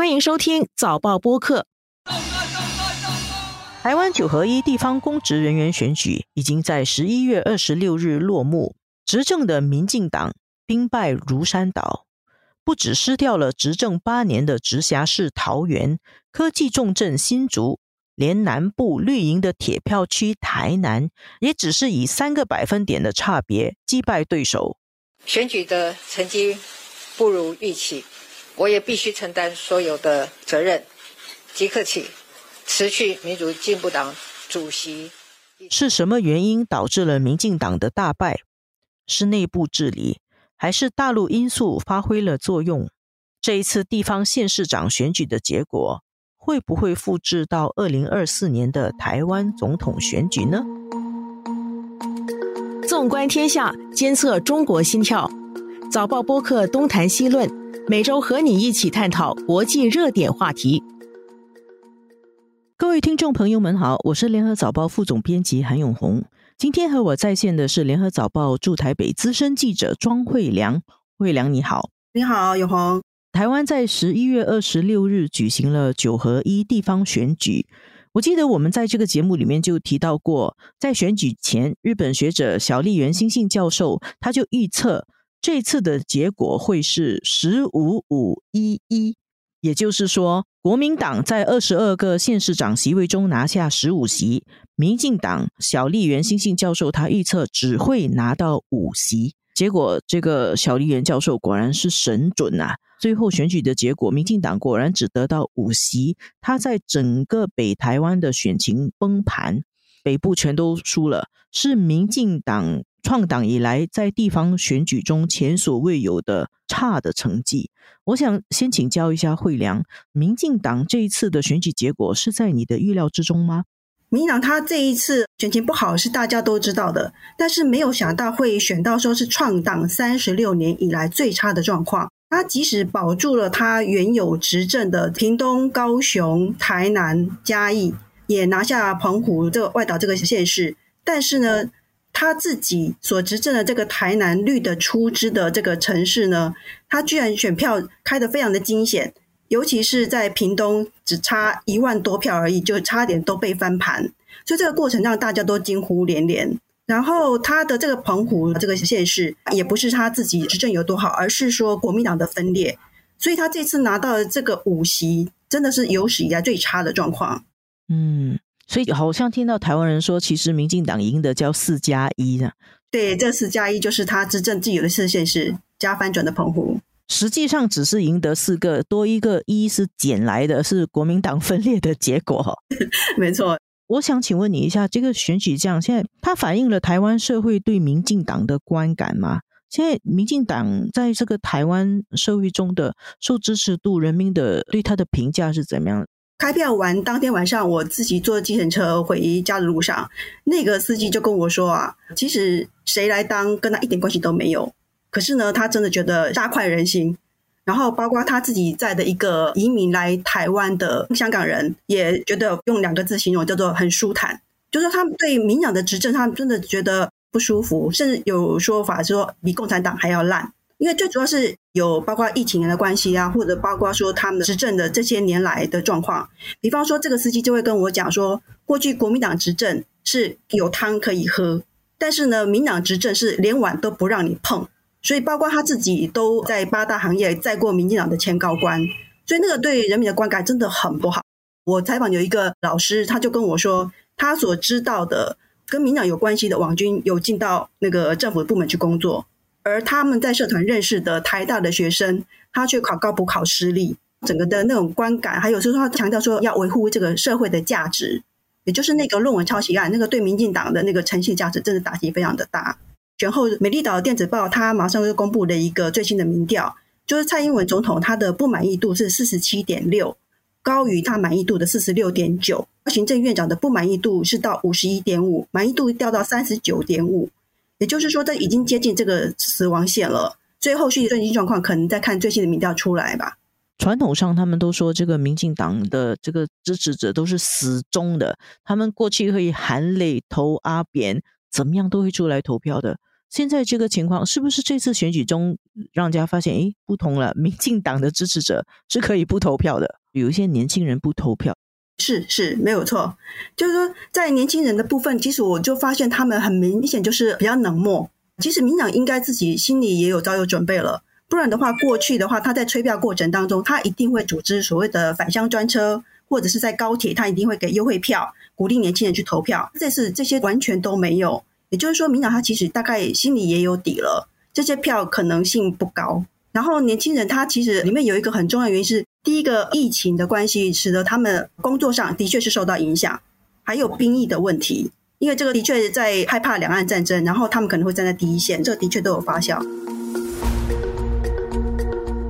欢迎收听早报播客。台湾九合一地方公职人员选举已经在十一月二十六日落幕，执政的民进党兵败如山倒，不只失掉了执政八年的直辖市桃园、科技重镇新竹，连南部绿营的铁票区台南，也只是以三个百分点的差别击败对手。选举的成绩不如预期，我也必须承担所有的责任。即刻起。辞去民主进步党主席，是什么原因导致了民进党的大败？是内部治理，还是大陆因素发挥了作用？这一次地方县市长选举的结果，会不会复制到二零二四年的台湾总统选举呢？纵观天下，监测中国心跳，早报播客东谈西论，每周和你一起探讨国际热点话题。各位听众朋友们好，我是联合早报副总编辑韩永红。今天和我在线的是联合早报驻台北资深记者庄惠良。惠良你好，你好永红。台湾在十一月二十六日举行了九合一地方选举。我记得我们在这个节目里面就提到过，在选举前，日本学者小笠原新信教授他就预测这次的结果会是十五五一一。也就是说，国民党在二十二个县市长席位中拿下十五席，民进党小笠原新信教授他预测只会拿到五席。结果，这个小笠原教授果然是神准啊！最后选举的结果，民进党果然只得到五席，他在整个北台湾的选情崩盘，北部全都输了，是民进党。创党以来，在地方选举中前所未有的差的成绩。我想先请教一下惠良，民进党这一次的选举结果是在你的预料之中吗？民进党他这一次选情不好是大家都知道的，但是没有想到会选到说是创党三十六年以来最差的状况。他即使保住了他原有执政的屏东、高雄、台南、嘉义，也拿下澎湖这个外岛这个县市，但是呢？他自己所执政的这个台南绿的出支的这个城市呢，他居然选票开得非常的惊险，尤其是在屏东只差一万多票而已，就差点都被翻盘，所以这个过程让大家都惊呼连连。然后他的这个澎湖这个县市也不是他自己执政有多好，而是说国民党的分裂，所以他这次拿到的这个五席真的是有史以来最差的状况。嗯。所以好像听到台湾人说，其实民进党赢的叫四加一呢。对，这四加一就是他执政既有的视线是加翻转的澎湖，实际上只是赢得四个，多一个一是捡来的，是国民党分裂的结果。没错，我想请问你一下，这个选举这样，现在它反映了台湾社会对民进党的观感吗？现在民进党在这个台湾社会中的受支持度，人民的对他的评价是怎么样？开票完当天晚上，我自己坐计程车回家的路上，那个司机就跟我说啊，其实谁来当跟他一点关系都没有，可是呢，他真的觉得大快人心。然后包括他自己在的一个移民来台湾的香港人，也觉得用两个字形容叫做很舒坦，就是他们对民党的执政，他们真的觉得不舒服，甚至有说法说比共产党还要烂。因为最主要是有包括疫情的关系啊，或者包括说他们执政的这些年来的状况。比方说，这个司机就会跟我讲说，过去国民党执政是有汤可以喝，但是呢，民党执政是连碗都不让你碰。所以，包括他自己都在八大行业载过民进党的前高官，所以那个对人民的观感真的很不好。我采访有一个老师，他就跟我说，他所知道的跟民党有关系的网军有进到那个政府部门去工作。而他们在社团认识的台大的学生，他去考高补考失利，整个的那种观感，还有就是他强调说要维护这个社会的价值，也就是那个论文抄袭案，那个对民进党的那个诚信价值，真的打击非常的大。然后，美丽岛电子报他马上就公布了一个最新的民调，就是蔡英文总统他的不满意度是四十七点六，高于他满意度的四十六点九。行政院长的不满意度是到五十一点五，满意度掉到三十九点五。也就是说，这已经接近这个死亡线了。所以后续的最新状况，可能再看最新的民调出来吧。传统上，他们都说这个民进党的这个支持者都是死忠的，他们过去会含泪投阿扁，怎么样都会出来投票的。现在这个情况是不是这次选举中让人家发现，诶，不同了？民进党的支持者是可以不投票的，有一些年轻人不投票。是是，没有错。就是说，在年轻人的部分，其实我就发现他们很明显就是比较冷漠。其实民党应该自己心里也有早有准备了，不然的话，过去的话，他在催票过程当中，他一定会组织所谓的返乡专车，或者是在高铁，他一定会给优惠票，鼓励年轻人去投票。这次这些完全都没有，也就是说，民党他其实大概心里也有底了，这些票可能性不高。然后年轻人他其实里面有一个很重要的原因是，第一个疫情的关系，使得他们工作上的确是受到影响，还有兵役的问题，因为这个的确在害怕两岸战争，然后他们可能会站在第一线，这的确都有发酵。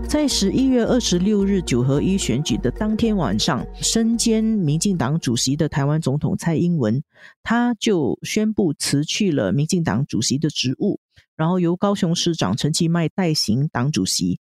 在十一月二十六日九合一选举的当天晚上，身兼民进党主席的台湾总统蔡英文，他就宣布辞去了民进党主席的职务。然后由高雄市长陈其迈代行党主席。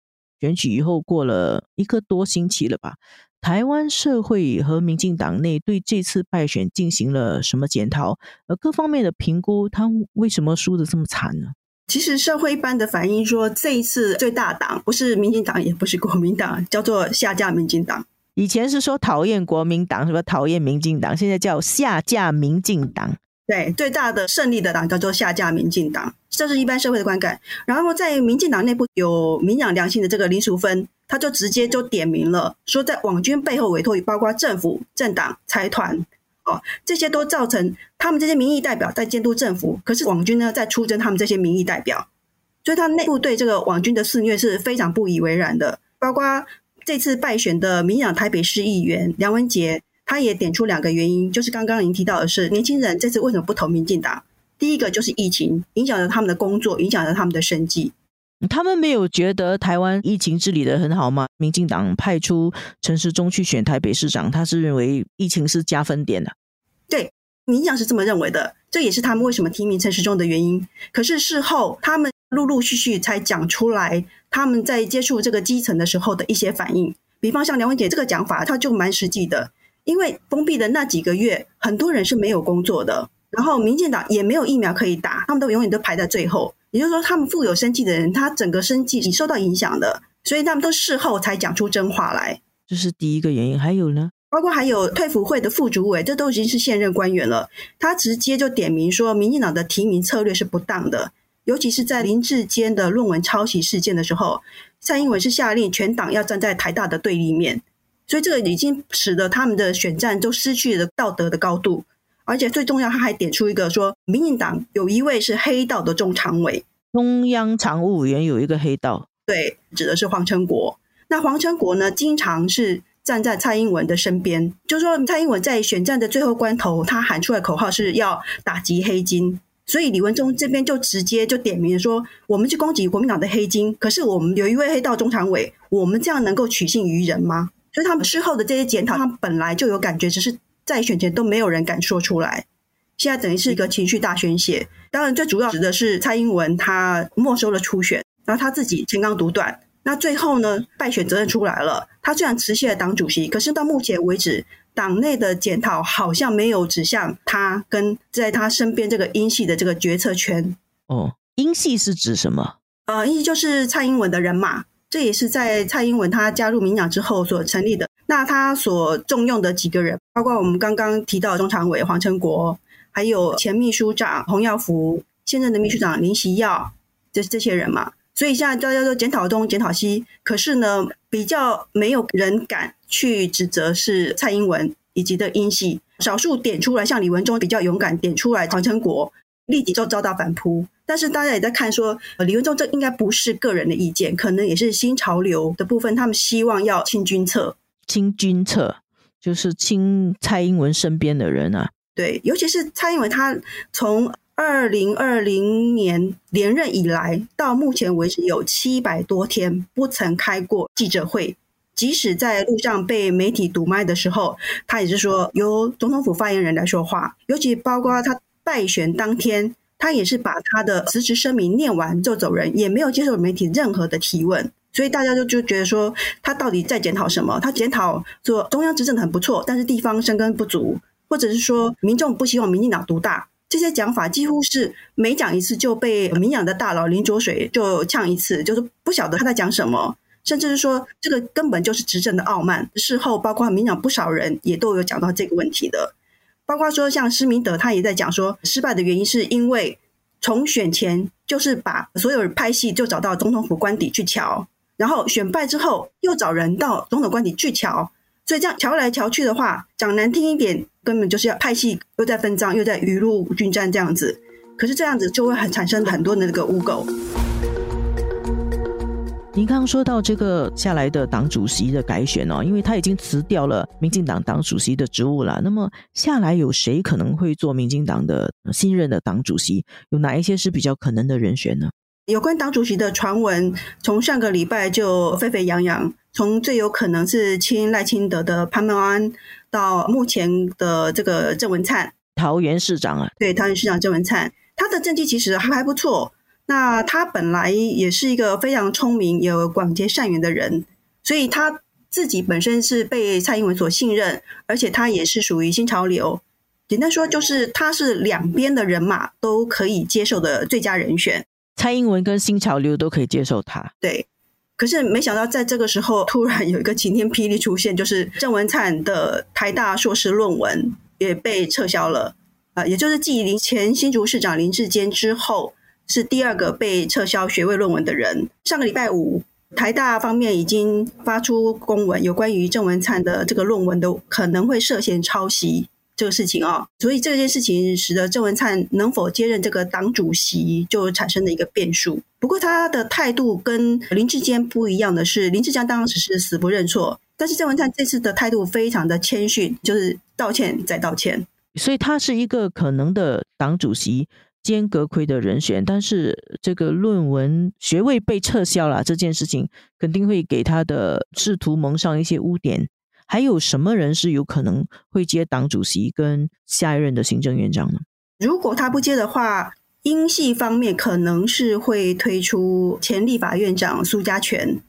选举以后过了一个多星期了吧？台湾社会和民进党内对这次败选进行了什么检讨？呃，各方面的评估，他为什么输的这么惨呢？其实社会一般的反应说，这一次最大党不是民进党，也不是国民党，叫做下架民进党。以前是说讨厌国民党，什么讨厌民进党，现在叫下架民进党。对，最大的胜利的党叫做下架民进党，这是一般社会的观感。然后在民进党内部有民养良心的这个林淑芬，他就直接就点名了，说在网军背后委托，包括政府、政党、财团，哦，这些都造成他们这些民意代表在监督政府，可是网军呢在出征他们这些民意代表，所以他内部对这个网军的肆虐是非常不以为然的。包括这次败选的民养台北市议员梁文杰。他也点出两个原因，就是刚刚您提到的是年轻人这次为什么不投民进党？第一个就是疫情影响了他们的工作，影响了他们的生计。他们没有觉得台湾疫情治理的很好吗？民进党派出陈时中去选台北市长，他是认为疫情是加分点的。对，民进是这么认为的，这也是他们为什么提名陈时中的原因。可是事后他们陆陆续续才讲出来，他们在接触这个基层的时候的一些反应。比方像梁文杰这个讲法，他就蛮实际的。因为封闭的那几个月，很多人是没有工作的，然后民进党也没有疫苗可以打，他们都永远都排在最后。也就是说，他们富有生计的人，他整个生计是受到影响的，所以他们都事后才讲出真话来。这是第一个原因。还有呢，包括还有退服会的副主委，这都已经是现任官员了，他直接就点名说，民进党的提名策略是不当的，尤其是在林志坚的论文抄袭事件的时候，蔡英文是下令全党要站在台大的对立面。所以这个已经使得他们的选战都失去了道德的高度，而且最重要，他还点出一个说，民进党有一位是黑道的中常委，中央常务委员有一个黑道，对，指的是黄成国。那黄成国呢，经常是站在蔡英文的身边，就是说蔡英文在选战的最后关头，他喊出来口号是要打击黑金，所以李文忠这边就直接就点名说，我们去攻击国民党的黑金，可是我们有一位黑道中常委，我们这样能够取信于人吗？所以他们事后的这些检讨，他们本来就有感觉，只是在选前都没有人敢说出来。现在等于是一个情绪大宣泄。当然，最主要指的是蔡英文他没收了初选，然后他自己前刚独断。那最后呢，败选责任出来了。他虽然辞谢了党主席，可是到目前为止，党内的检讨好像没有指向他跟在他身边这个英系的这个决策圈。哦，英系是指什么？呃，英系就是蔡英文的人马。这也是在蔡英文他加入民党之后所成立的。那他所重用的几个人，包括我们刚刚提到中常委黄成国，还有前秘书长洪耀福，现任的秘书长林习耀，这这些人嘛。所以现在大家都检讨东检讨西，可是呢，比较没有人敢去指责是蔡英文以及的英系，少数点出来，像李文忠比较勇敢点出来黄成国。立即就遭到反扑，但是大家也在看说，呃，李文忠这应该不是个人的意见，可能也是新潮流的部分。他们希望要清军策，清军策就是清蔡英文身边的人啊。对，尤其是蔡英文，他从二零二零年连任以来，到目前为止有七百多天不曾开过记者会，即使在路上被媒体堵麦的时候，他也是说由总统府发言人来说话，尤其包括他。败选当天，他也是把他的辞职声明念完就走人，也没有接受媒体任何的提问，所以大家就就觉得说他到底在检讨什么？他检讨说中央执政很不错，但是地方生根不足，或者是说民众不希望民进党独大，这些讲法几乎是每讲一次就被民养的大佬林卓水就呛一次，就是不晓得他在讲什么，甚至是说这个根本就是执政的傲慢。事后包括民养不少人也都有讲到这个问题的，包括说像施明德他也在讲说，失败的原因是因为从选前就是把所有拍戏就找到总统府官邸去瞧，然后选败之后又找人到总统官邸去瞧。所以这样瞧来瞧去的话，讲难听一点，根本就是要派系又在分赃，又在雨露均沾这样子。可是这样子就会很产生很多的那个污垢。您刚刚说到这个下来的党主席的改选哦，因为他已经辞掉了民进党党主席的职务了。那么下来有谁可能会做民进党的新任的党主席？有哪一些是比较可能的人选呢？有关党主席的传闻，从上个礼拜就沸沸扬扬。从最有可能是亲赖清德的潘孟安，到目前的这个郑文灿，桃园市长啊，对，桃园市长郑文灿，他的政绩其实还还不错。那他本来也是一个非常聪明、有广结善缘的人，所以他自己本身是被蔡英文所信任，而且他也是属于新潮流。简单说，就是他是两边的人马都可以接受的最佳人选。蔡英文跟新潮流都可以接受他，对。可是没想到，在这个时候突然有一个晴天霹雳出现，就是郑文灿的台大硕士论文也被撤销了。啊，也就是继林前新竹市长林志坚之后，是第二个被撤销学位论文的人。上个礼拜五，台大方面已经发出公文，有关于郑文灿的这个论文的可能会涉嫌抄袭。这个事情啊，所以这件事情使得郑文灿能否接任这个党主席就产生了一个变数。不过他的态度跟林志坚不一样的是，林志坚当时是死不认错，但是郑文灿这次的态度非常的谦逊，就是道歉再道歉。所以他是一个可能的党主席兼阁魁的人选，但是这个论文学位被撤销了这件事情，肯定会给他的仕途蒙上一些污点。还有什么人是有可能会接党主席跟下一任的行政院长呢？如果他不接的话，英系方面可能是会推出前立法院长苏家全。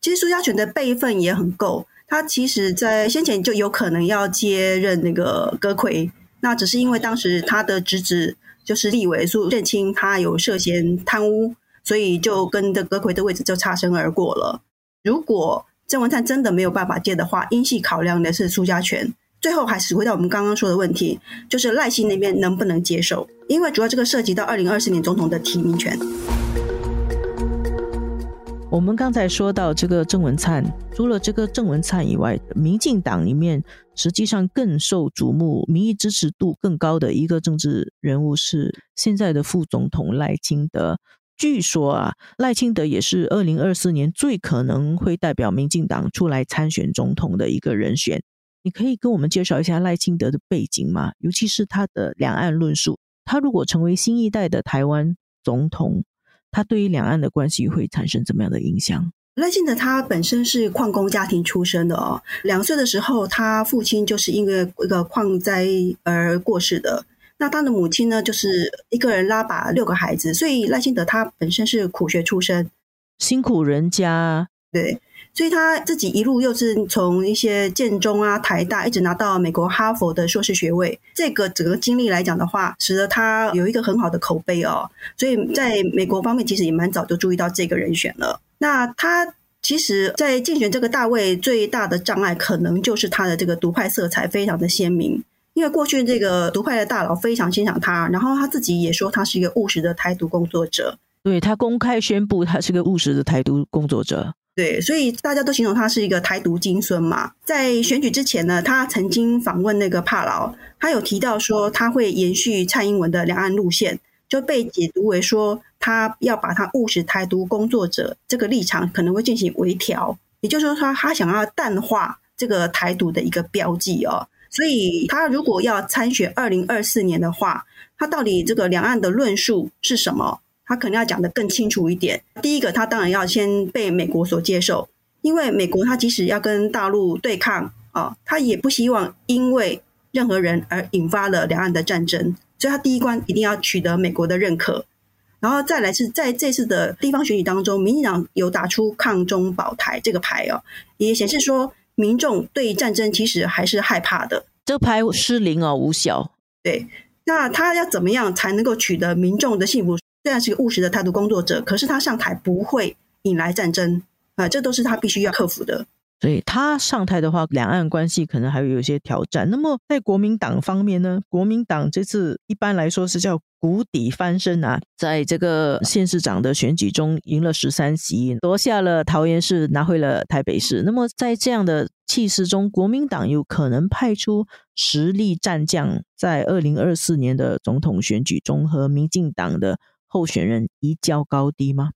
其实苏家全的辈分也很够，他其实在先前就有可能要接任那个阁魁，那只是因为当时他的侄子就是立委苏振清，他有涉嫌贪污，所以就跟这阁魁的位置就擦身而过了。如果郑文灿真的没有办法接的话，英系考量的是苏家权。最后还是回到我们刚刚说的问题，就是赖幸那边能不能接受？因为主要这个涉及到二零二四年总统的提名权。我们刚才说到这个郑文灿，除了这个郑文灿以外，民进党里面实际上更受瞩目、民意支持度更高的一个政治人物是现在的副总统赖清德。据说啊，赖清德也是二零二四年最可能会代表民进党出来参选总统的一个人选。你可以跟我们介绍一下赖清德的背景吗？尤其是他的两岸论述。他如果成为新一代的台湾总统，他对于两岸的关系会产生怎么样的影响？赖幸德他本身是矿工家庭出身的哦，两岁的时候，他父亲就是因为一个矿灾而过世的。那他的母亲呢，就是一个人拉把六个孩子，所以赖幸德他本身是苦学出身，辛苦人家，对，所以他自己一路又是从一些建中啊、台大，一直拿到美国哈佛的硕士学位。这个整个经历来讲的话，使得他有一个很好的口碑哦。所以在美国方面，其实也蛮早就注意到这个人选了。那他其实，在竞选这个大位最大的障碍，可能就是他的这个独派色彩非常的鲜明。因为过去这个独派的大佬非常欣赏他，然后他自己也说他是一个务实的台独工作者。对他公开宣布他是个务实的台独工作者。对，所以大家都形容他是一个台独金孙嘛。在选举之前呢，他曾经访问那个帕劳，他有提到说他会延续蔡英文的两岸路线，就被解读为说他要把他务实台独工作者这个立场可能会进行微调，也就是说他他想要淡化这个台独的一个标记哦。所以，他如果要参选二零二四年的话，他到底这个两岸的论述是什么？他可能要讲得更清楚一点。第一个，他当然要先被美国所接受，因为美国他即使要跟大陆对抗啊，他也不希望因为任何人而引发了两岸的战争。所以，他第一关一定要取得美国的认可。然后再来是在这次的地方选举当中，民进党有打出抗中保台这个牌哦，也显示说。民众对战争其实还是害怕的，这牌失灵哦，无效。对，那他要怎么样才能够取得民众的幸福？虽然是个务实的态度工作者，可是他上台不会引来战争啊，这都是他必须要克服的。所以他上台的话，两岸关系可能还会有一些挑战。那么在国民党方面呢？国民党这次一般来说是叫谷底翻身啊，在这个县市长的选举中赢了十三席，夺下了桃园市，拿回了台北市。那么在这样的气势中，国民党有可能派出实力战将，在二零二四年的总统选举中和民进党的候选人一较高低吗？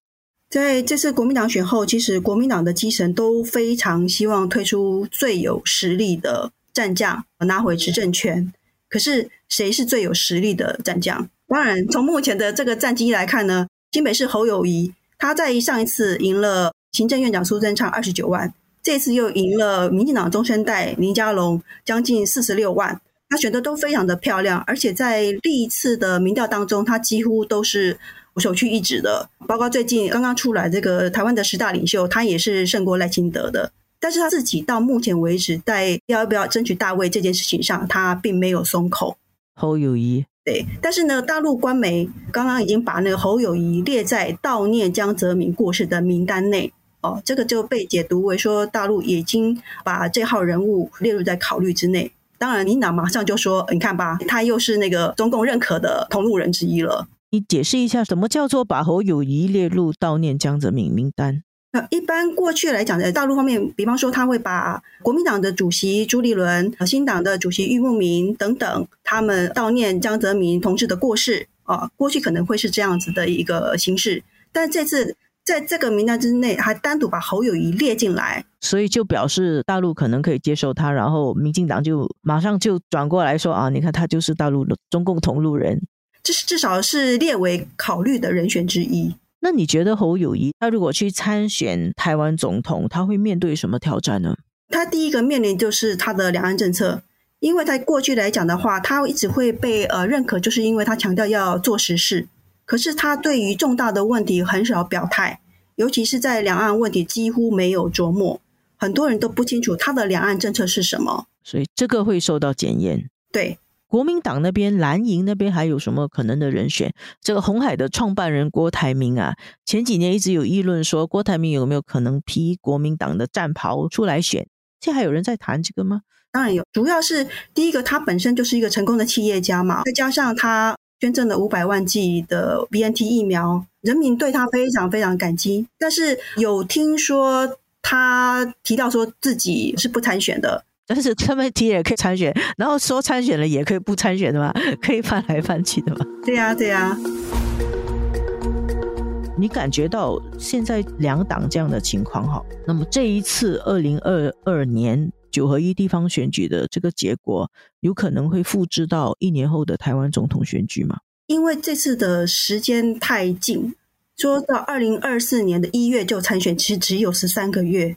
在这次国民党选后，其实国民党的基层都非常希望推出最有实力的战将，拿回执政权。可是谁是最有实力的战将？当然，从目前的这个战绩来看呢，新北市侯友谊他在上一次赢了行政院长苏贞昌二十九万，这次又赢了民进党中生代林佳龙将近四十六万，他选的都非常的漂亮，而且在历次的民调当中，他几乎都是。首屈一指的，包括最近刚刚出来这个台湾的十大领袖，他也是胜过赖清德的。但是他自己到目前为止，在要不要争取大位这件事情上，他并没有松口。侯友谊对，但是呢，大陆官媒刚刚已经把那个侯友谊列在悼念江泽民过世的名单内哦，这个就被解读为说大陆已经把这号人物列入在考虑之内。当然，领导马上就说：“你看吧，他又是那个中共认可的同路人之一了。”你解释一下，什么叫做把侯友谊列入悼念江泽民名单？那一般过去来讲，在大陆方面，比方说他会把国民党的主席朱立伦、新党的主席郁慕明等等，他们悼念江泽民同志的过世啊，过去可能会是这样子的一个形式，但这次在这个名单之内，还单独把侯友谊列进来，所以就表示大陆可能可以接受他，然后民进党就马上就转过来说啊，你看他就是大陆的中共同路人。这是至少是列为考虑的人选之一。那你觉得侯友谊他如果去参选台湾总统，他会面对什么挑战呢？他第一个面临就是他的两岸政策，因为在过去来讲的话，他一直会被呃认可，就是因为他强调要做实事。可是他对于重大的问题很少表态，尤其是在两岸问题几乎没有琢磨，很多人都不清楚他的两岸政策是什么，所以这个会受到检验。对。国民党那边、蓝营那边还有什么可能的人选？这个红海的创办人郭台铭啊，前几年一直有议论说，郭台铭有没有可能披国民党的战袍出来选？现在还有人在谈这个吗？当然有，主要是第一个，他本身就是一个成功的企业家嘛，再加上他捐赠了五百万剂的 BNT 疫苗，人民对他非常非常感激。但是有听说他提到说自己是不参选的。但是他们提也可以参选，然后说参选了也可以不参选的嘛，可以翻来翻去的嘛。对呀，对呀。你感觉到现在两党这样的情况哈，那么这一次二零二二年九合一地方选举的这个结果，有可能会复制到一年后的台湾总统选举吗？因为这次的时间太近，说到二零二四年的一月就参选，其实只有十三个月，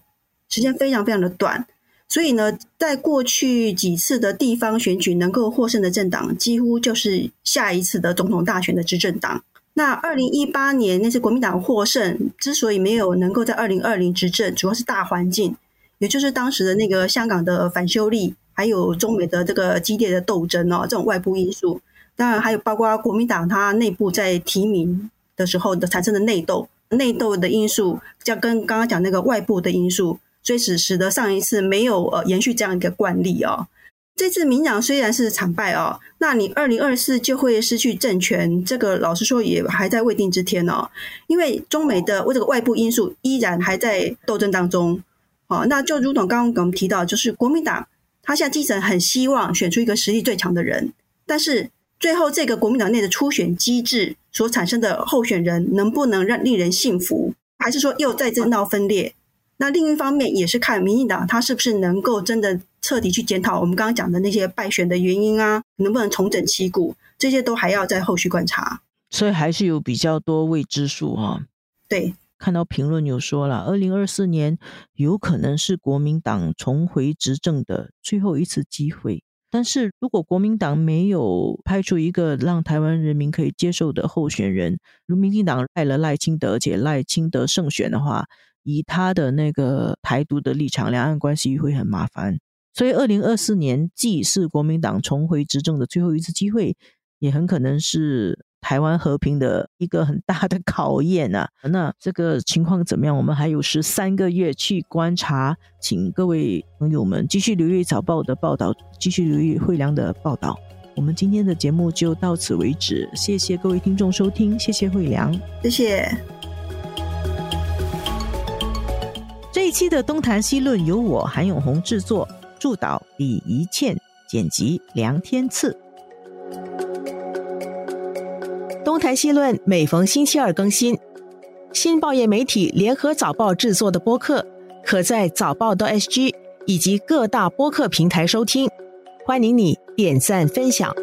时间非常非常的短。所以呢，在过去几次的地方选举能够获胜的政党，几乎就是下一次的总统大选的执政党。那二零一八年那次国民党获胜，之所以没有能够在二零二零执政，主要是大环境，也就是当时的那个香港的反修例，还有中美的这个激烈的斗争哦，这种外部因素。当然还有包括国民党它内部在提名的时候的产生的内斗，内斗的因素，像跟刚刚讲那个外部的因素。所以使使得上一次没有呃延续这样一个惯例哦。这次民党虽然是惨败哦，那你二零二四就会失去政权，这个老实说也还在未定之天哦。因为中美的为这个外部因素依然还在斗争当中哦。那就如同刚刚我们提到，就是国民党他现在基层很希望选出一个实力最强的人，但是最后这个国民党内的初选机制所产生的候选人能不能让令人信服，还是说又再次闹分裂？那另一方面也是看民进党他是不是能够真的彻底去检讨我们刚刚讲的那些败选的原因啊，能不能重整旗鼓，这些都还要在后续观察。所以还是有比较多未知数哈。对，看到评论有说了，二零二四年有可能是国民党重回执政的最后一次机会。但是如果国民党没有派出一个让台湾人民可以接受的候选人，如民进党赖了赖清德，而且赖清德胜选的话。以他的那个台独的立场，两岸关系会很麻烦。所以，二零二四年既是国民党重回执政的最后一次机会，也很可能是台湾和平的一个很大的考验啊。那这个情况怎么样？我们还有十三个月去观察，请各位朋友们继续留意早报的报道，继续留意惠良的报道。我们今天的节目就到此为止，谢谢各位听众收听，谢谢惠良，谢谢。这一期的东谈西论由我韩永红制作，助导李怡倩，剪辑梁天赐。谈西论每逢星期二更新，新报业媒体联合早报制作的播客，可在早报的 SG 以及各大播客平台收听。欢迎你点赞分享。